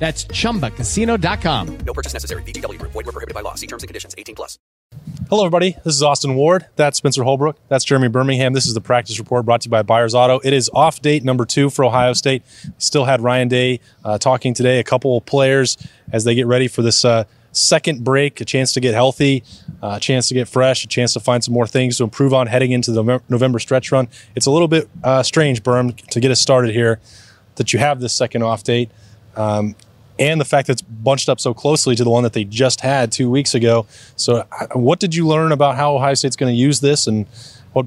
That's chumbacasino.com. No purchase necessary. VGW Group. Void were prohibited by law. See terms and conditions. 18 plus. Hello, everybody. This is Austin Ward. That's Spencer Holbrook. That's Jeremy Birmingham. This is the practice report brought to you by Byers Auto. It is off date number two for Ohio State. Still had Ryan Day uh, talking today. A couple of players as they get ready for this uh, second break, a chance to get healthy, uh, a chance to get fresh, a chance to find some more things to improve on heading into the November stretch run. It's a little bit uh, strange, Birm, to get us started here that you have this second off date. Um, and the fact that it's bunched up so closely to the one that they just had two weeks ago. So, what did you learn about how Ohio State's going to use this, and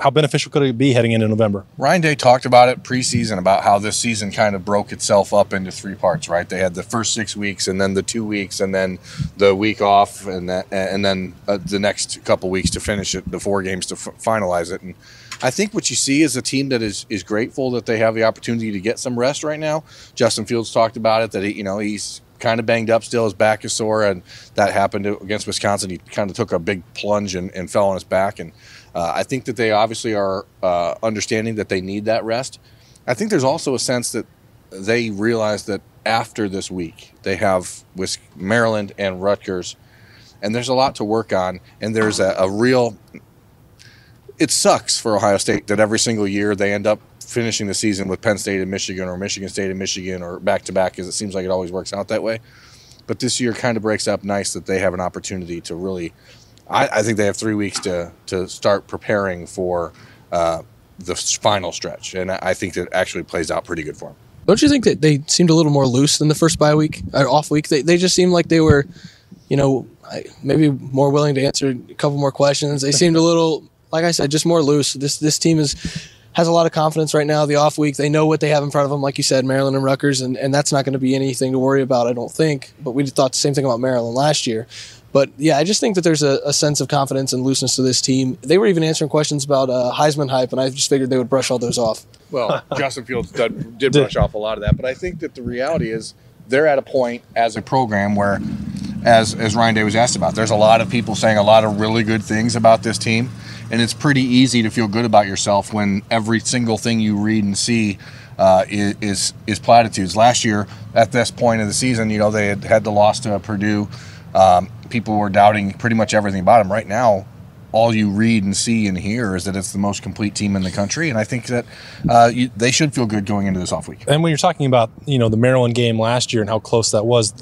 how beneficial could it be heading into November? Ryan Day talked about it preseason about how this season kind of broke itself up into three parts. Right, they had the first six weeks, and then the two weeks, and then the week off, and that, and then uh, the next couple weeks to finish it, the four games to f- finalize it, and. I think what you see is a team that is is grateful that they have the opportunity to get some rest right now. Justin Fields talked about it that he, you know he's kind of banged up still. His back is sore, and that happened against Wisconsin. He kind of took a big plunge and, and fell on his back. And uh, I think that they obviously are uh, understanding that they need that rest. I think there's also a sense that they realize that after this week, they have Maryland and Rutgers, and there's a lot to work on. And there's a, a real it sucks for Ohio State that every single year they end up finishing the season with Penn State and Michigan or Michigan State and Michigan or back to back, because it seems like it always works out that way. But this year kind of breaks up nice that they have an opportunity to really. I, I think they have three weeks to to start preparing for uh, the final stretch, and I think that actually plays out pretty good for them. Don't you think that they seemed a little more loose than the first bye week or off week? They they just seemed like they were, you know, maybe more willing to answer a couple more questions. They seemed a little like I said, just more loose. This this team is has a lot of confidence right now. The off week, they know what they have in front of them, like you said, Maryland and Rutgers, and, and that's not going to be anything to worry about, I don't think. But we thought the same thing about Maryland last year. But yeah, I just think that there's a, a sense of confidence and looseness to this team. They were even answering questions about uh, Heisman hype, and I just figured they would brush all those off. Well, Justin Fields did, did brush off a lot of that, but I think that the reality is they're at a point as a program where, as as Ryan Day was asked about, there's a lot of people saying a lot of really good things about this team and it's pretty easy to feel good about yourself when every single thing you read and see uh, is, is platitudes. Last year, at this point of the season, you know they had had the loss to Purdue. Um, people were doubting pretty much everything about them. Right now, all you read and see and hear is that it's the most complete team in the country, and I think that uh, you, they should feel good going into this off week. And when you're talking about you know the Maryland game last year and how close that was,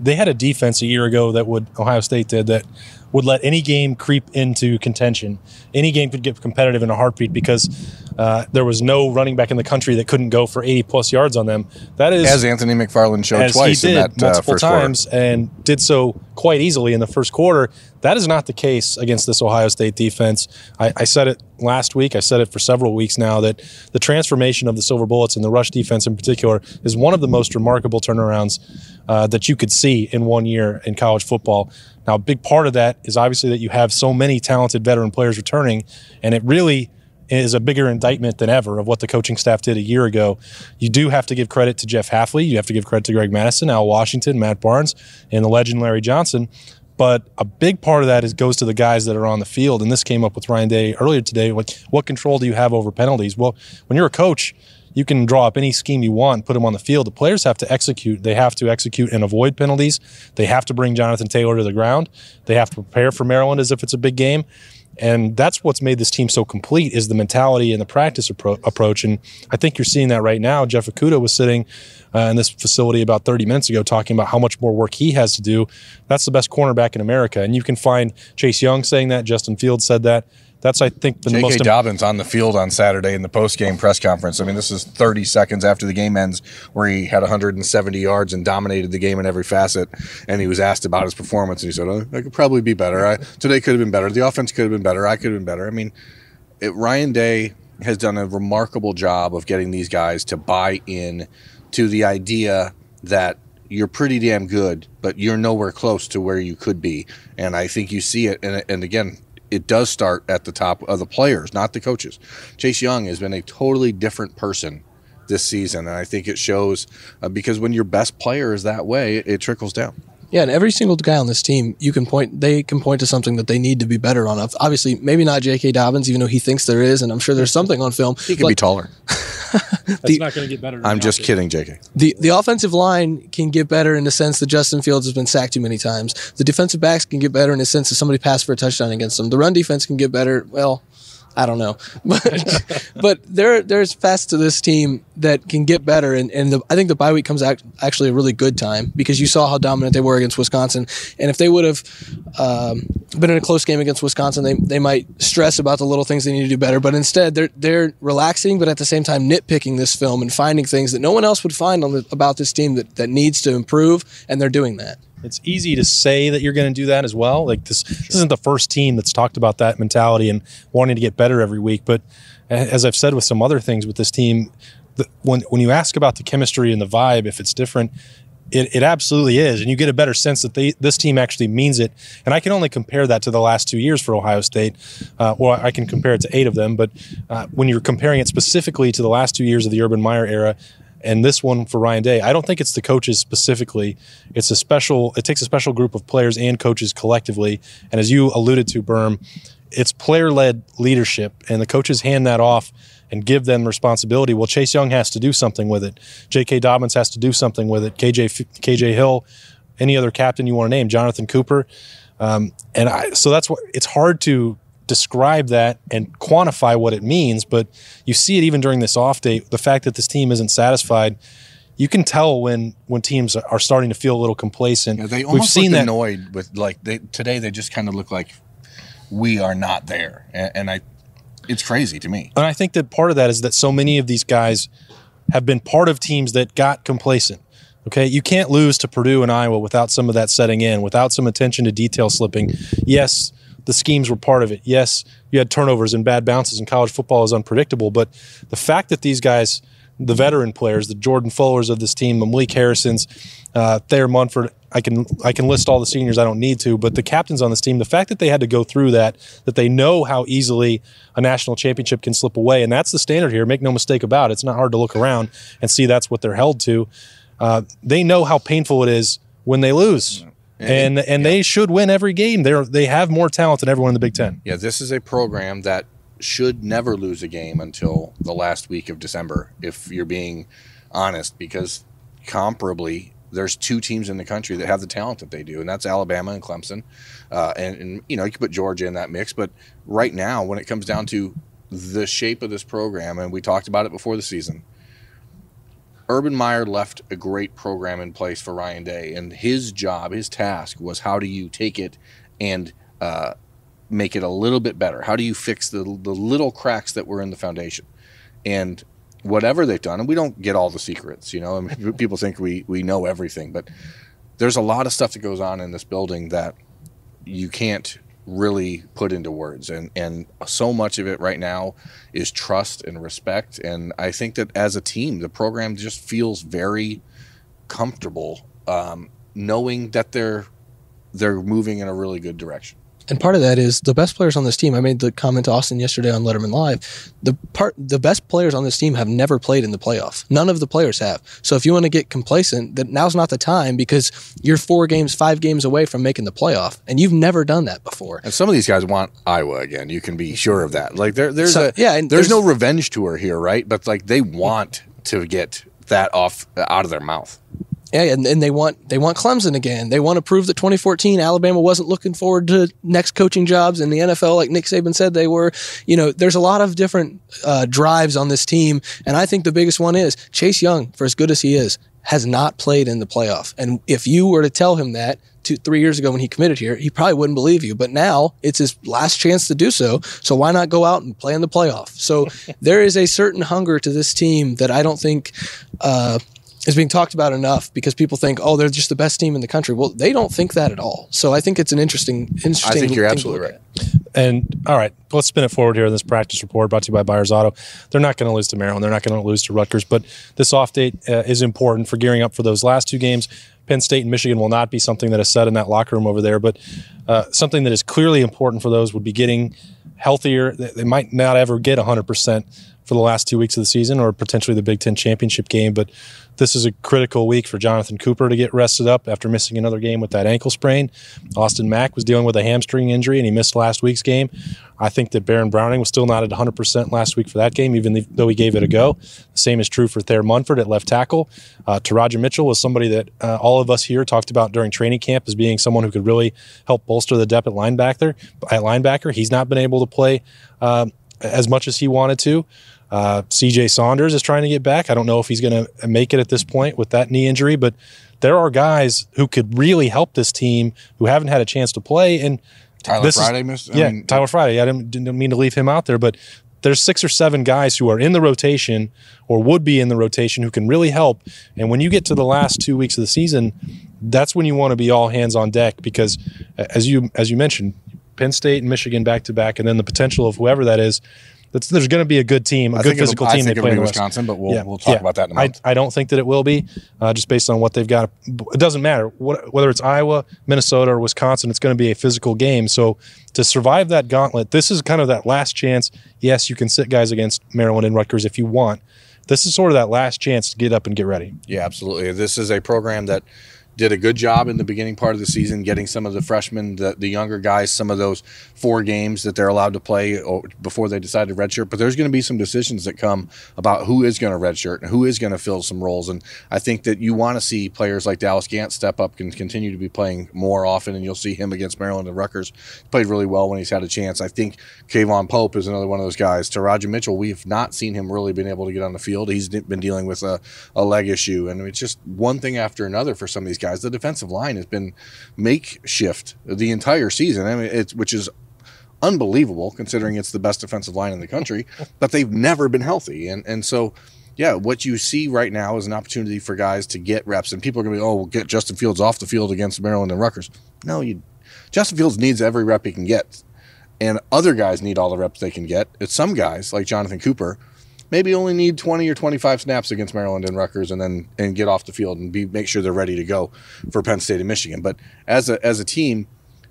they had a defense a year ago that would Ohio State did that would let any game creep into contention. Any game could get competitive in a heartbeat because uh, there was no running back in the country that couldn't go for 80 plus yards on them. That is as Anthony McFarland showed twice in that uh, multiple uh, times quarter. and did so quite easily in the first quarter. That is not the case against this Ohio State defense. I, I said it last week. I said it for several weeks now that the transformation of the Silver Bullets and the rush defense in particular is one of the most remarkable turnarounds uh, that you could see in one year in college football. Now, a big part of that is obviously that you have so many talented veteran players returning, and it really is a bigger indictment than ever of what the coaching staff did a year ago. You do have to give credit to Jeff Hafley. You have to give credit to Greg Mattison, Al Washington, Matt Barnes, and the legend Larry Johnson. But a big part of that is goes to the guys that are on the field. And this came up with Ryan Day earlier today. What control do you have over penalties? Well, when you're a coach, you can draw up any scheme you want, put them on the field. The players have to execute. They have to execute and avoid penalties. They have to bring Jonathan Taylor to the ground. They have to prepare for Maryland as if it's a big game. And that's what's made this team so complete is the mentality and the practice appro- approach. And I think you're seeing that right now. Jeff Okudah was sitting uh, in this facility about 30 minutes ago talking about how much more work he has to do. That's the best cornerback in America. And you can find Chase Young saying that. Justin Fields said that. That's I think the J.K. most. Dobbins on the field on Saturday in the post game press conference. I mean, this is 30 seconds after the game ends, where he had 170 yards and dominated the game in every facet. And he was asked about his performance, and he said, oh, "I could probably be better. I, today could have been better. The offense could have been better. I could have been better." I mean, it, Ryan Day has done a remarkable job of getting these guys to buy in to the idea that you're pretty damn good, but you're nowhere close to where you could be. And I think you see it. And, and again, it does start at the top of the players, not the coaches. Chase Young has been a totally different person this season. And I think it shows uh, because when your best player is that way, it, it trickles down. Yeah, and every single guy on this team, you can point. They can point to something that they need to be better on. Obviously, maybe not J.K. Dobbins, even though he thinks there is, and I'm sure there's something on film. He could be taller. That's The- not going to get better. I'm just kidding, JK. The the offensive line can get better in the sense that Justin Fields has been sacked too many times. The defensive backs can get better in the sense that somebody passed for a touchdown against them. The run defense can get better. Well, I don't know, but but there there's fast to this team that can get better, and and the, I think the bye week comes out actually a really good time because you saw how dominant they were against Wisconsin, and if they would have um, been in a close game against Wisconsin, they they might stress about the little things they need to do better, but instead they're they're relaxing, but at the same time nitpicking this film and finding things that no one else would find the, about this team that that needs to improve, and they're doing that. It's easy to say that you're going to do that as well. Like this, this isn't the first team that's talked about that mentality and wanting to get better every week. But as I've said with some other things with this team, the, when when you ask about the chemistry and the vibe, if it's different, it, it absolutely is, and you get a better sense that they, this team actually means it. And I can only compare that to the last two years for Ohio State, uh, or I can compare it to eight of them. But uh, when you're comparing it specifically to the last two years of the Urban Meyer era, and this one for Ryan Day, I don't think it's the coaches specifically. It's a special. It takes a special group of players and coaches collectively. And as you alluded to, Birm, it's player-led leadership, and the coaches hand that off and give them responsibility. Well, Chase Young has to do something with it. J.K. Dobbins has to do something with it. KJ KJ Hill, any other captain you want to name, Jonathan Cooper, um, and I. So that's what it's hard to describe that and quantify what it means. But you see it even during this off day. The fact that this team isn't satisfied, you can tell when when teams are starting to feel a little complacent. Yeah, they We've seen that. annoyed with like they today. They just kind of look like we are not there, and, and I. It's crazy to me. And I think that part of that is that so many of these guys have been part of teams that got complacent. Okay, you can't lose to Purdue and Iowa without some of that setting in, without some attention to detail slipping. Yes, the schemes were part of it. Yes, you had turnovers and bad bounces, and college football is unpredictable. But the fact that these guys, the veteran players, the Jordan Fullers of this team, the Malik Harrisons, uh, Thayer Munford, I can I can list all the seniors. I don't need to, but the captains on this team, the fact that they had to go through that, that they know how easily a national championship can slip away, and that's the standard here. Make no mistake about it. It's not hard to look around and see that's what they're held to. Uh, they know how painful it is when they lose, and and they should win every game. They are they have more talent than everyone in the Big Ten. Yeah, this is a program that should never lose a game until the last week of December, if you're being honest, because comparably, there's two teams in the country that have the talent that they do, and that's Alabama and Clemson. Uh, and, and, you know, you could put Georgia in that mix, but right now, when it comes down to the shape of this program, and we talked about it before the season, Urban Meyer left a great program in place for Ryan Day, and his job, his task was how do you take it and uh, make it a little bit better? How do you fix the the little cracks that were in the foundation? And whatever they've done, and we don't get all the secrets, you know. I mean, people think we we know everything, but there's a lot of stuff that goes on in this building that you can't really put into words. And and so much of it right now is trust and respect. And i think that as a team the program just feels very comfortable um, knowing that they're they're moving in a really good direction And part of that is the best players on this team. I made the comment to Austin yesterday on Lettermen Live. The part, the best players on this team have never played in the playoff. None of the players have. So if you want to get complacent, that now's not the time because you're four games, five games away from making the playoff, and you've never done that before. and some of these guys want iowa again you can be sure of that like there, there's So- a yeah, and there's, there's- no revenge tour here right but like they want to get that off out of their mouth Yeah, and, and they want they want Clemson again. They want to prove that 2014 Alabama wasn't looking forward to next coaching jobs in the NFL, like Nick Saban said they were. You know, there's a lot of different uh, drives on this team, and I think the biggest one is Chase Young, for as good as he is, has not played in the playoff. And if you were to tell him that two, three years ago when he committed here, he probably wouldn't believe you. But now it's his last chance to do so. So why not go out and play in the playoff? So there is a certain hunger to this team that I don't think. Uh, is being talked about enough because people think, oh, they're just the best team in the country. Well, they don't think that at all. So I think it's an interesting, interesting. i think you're thing absolutely right. And all right, let's spin it forward here in this practice report brought to you by Byers Auto. They're not going to lose to Maryland. They're not going to lose to Rutgers, but this off date uh, is important for gearing up for those last two games. Penn State and Michigan will not be something that is said in that locker room over there, but uh, something that is clearly important for those would be getting healthier. They they might not ever get 100% for the last two weeks of the season or potentially the Big Ten championship game, but this is a critical week for Jonathan Cooper to get rested up after missing another game with that ankle sprain. Austin Mack was dealing with a hamstring injury and he missed last week's game. I think that Baron Browning was still not at 100% last week for that game, even though he gave it a go. The same is true for Thayer Munford at left tackle. Uh, Teradja Mitchell was somebody that uh, all of us here talked about during training camp as being someone who could really help bolster the depth at linebacker. At linebacker, he's not been able to play um, as much as he wanted to. Uh, CJ Saunders is trying to get back. I don't know if he's going to make it at this point with that knee injury, but there are guys who could really help this team who haven't had a chance to play. And Tyler this is- Friday missed. I yeah, mean, Tyler Friday. I didn't, didn't mean to leave him out there, but there's six or seven guys who are in the rotation or would be in the rotation who can really help. And when you get to the last two weeks of the season, that's when you want to be all hands on deck because, as you as you mentioned, Penn State and Michigan back to back, and then the potential of whoever that is. That's, there's going to be a good team, a I good physical I team. think they play be in the West. Wisconsin, but we'll- we'll talk about that in a I- month. I don't think that it will be, uh, just based on what they've got. It doesn't matter what, whether it's Iowa, Minnesota, or Wisconsin. It's going to be a physical game. So to survive that gauntlet, this is kind of that last chance. Yes, you can sit guys against Maryland and Rutgers if you want. This is sort of that last chance to get up and get ready. Yeah, absolutely. This is a program that did a good job in the beginning part of the season, getting some of the freshmen, the, the younger guys, some of those four games that they're allowed to play oh, before they decide to redshirt. But there's going to be some decisions that come about who is going to redshirt and who is going to fill some roles. And I think that you want to see players like Dallas Gant step up and continue to be playing more often. And you'll see him against Maryland and Rutgers. Played really well when he's had a chance. I think K'Vaughan Pope is another one of those guys. Teradja Mitchell, we've not seen him really been able to get on the field. He's been dealing with a, a leg issue. And it's just one thing after another for some of these guys. The defensive line has been makeshift the entire season. I mean, it's which is unbelievable considering it's the best defensive line in the country, but they've never been healthy. And and so yeah, what you see right now is an opportunity for guys to get reps. And people are going to be, oh, we'll get Justin Fields off the field against Maryland and Rutgers. No, you, Justin Fields needs every rep he can get. And other guys need all the reps they can get. It's some guys, like Jonathan Cooper, maybe only need 20 or 25 snaps against Maryland and Rutgers and then and get off the field and be make sure they're ready to go for Penn State and Michigan. But as a as a team,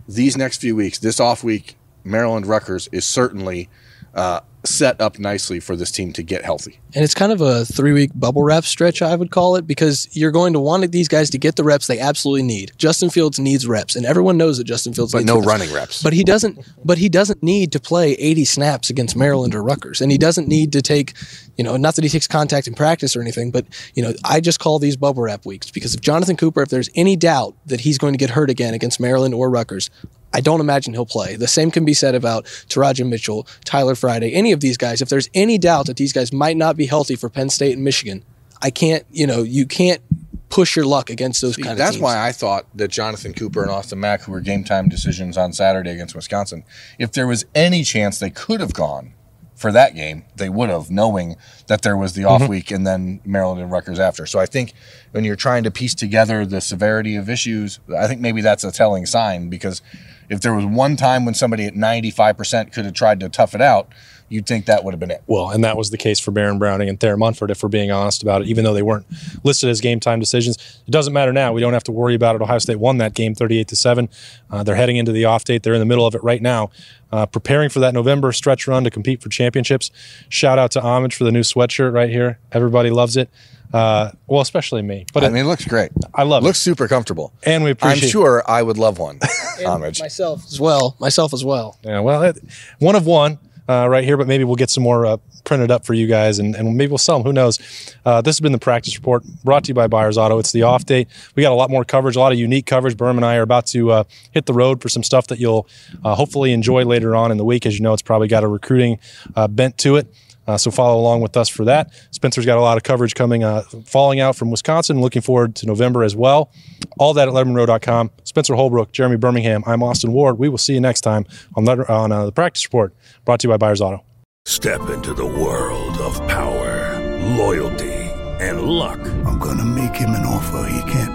these next few weeks, this off week, Maryland Rutgers is certainly uh, set up nicely for this team to get healthy. And it's kind of a three week bubble wrap stretch, I would call it, because you're going to want these guys to get the reps they absolutely need. Justin Fields needs reps, and everyone knows that Justin Fields But needs no reps. running reps. But he doesn't. But he doesn't need to play 80 snaps against Maryland or Rutgers, and he doesn't need to take, you know, not that he takes contact in practice or anything, but you know, I just call these bubble wrap weeks because if Jonathan Cooper, if there's any doubt that he's going to get hurt again against Maryland or Rutgers, I don't imagine he'll play. The same can be said about Teradja Mitchell, Tyler Friday, any of these guys. If there's any doubt that these guys might not be healthy for Penn State and Michigan, I can't, you know, you can't push your luck against those kind of That's teams. why I thought that Jonathan Cooper and Austin Mack, who were game time decisions on Saturday against Wisconsin, if there was any chance they could have gone for that game, they would have, knowing that there was the off mm-hmm. week and then Maryland and Rutgers after. So I think when you're trying to piece together the severity of issues, I think maybe that's a telling sign because if there was one time when somebody at 95% could have tried to tough it out, you'd think that would have been it. Well, and that was the case for Baron Browning and Thayer Munford, if we're being honest about it, even though they weren't listed as game time decisions. It doesn't matter now. We don't have to worry about it. Ohio State won that game 38 to 7. Uh, they're heading into the off date. They're in the middle of it right now, uh, preparing for that November stretch run to compete for championships. Shout out to Homage for the new sweatshirt right here. Everybody loves it. Uh, well, especially me. But I it- mean, it looks great. I love it. looks super comfortable. And we appreciate. I'm appreciate sure I would love one. Homage. myself as well. Myself as well. Yeah, well, it, one of one uh, right here, but maybe we'll get some more uh, printed up for you guys, and, and maybe we'll sell them. Who knows? Uh, this has been the practice report brought to you by Byers Auto. It's the off date. We got a lot more coverage, a lot of unique coverage. Birm and I are about to uh, hit the road for some stuff that you'll uh, hopefully enjoy later on in the week. As you know, it's probably got a recruiting uh, bent to it. Uh, so follow along with us for that. Spencer's got a lot of coverage coming, uh, falling out from Wisconsin. Looking forward to November as well. All that at lettermenrow.com. Spencer Holbrook, Jeremy Birmingham. I'm Austin Ward. We will see you next time on, Letter, on uh, the practice report brought to you by Byers Auto. Step into the world of power, loyalty, and luck. I'm gonna make him an offer he can't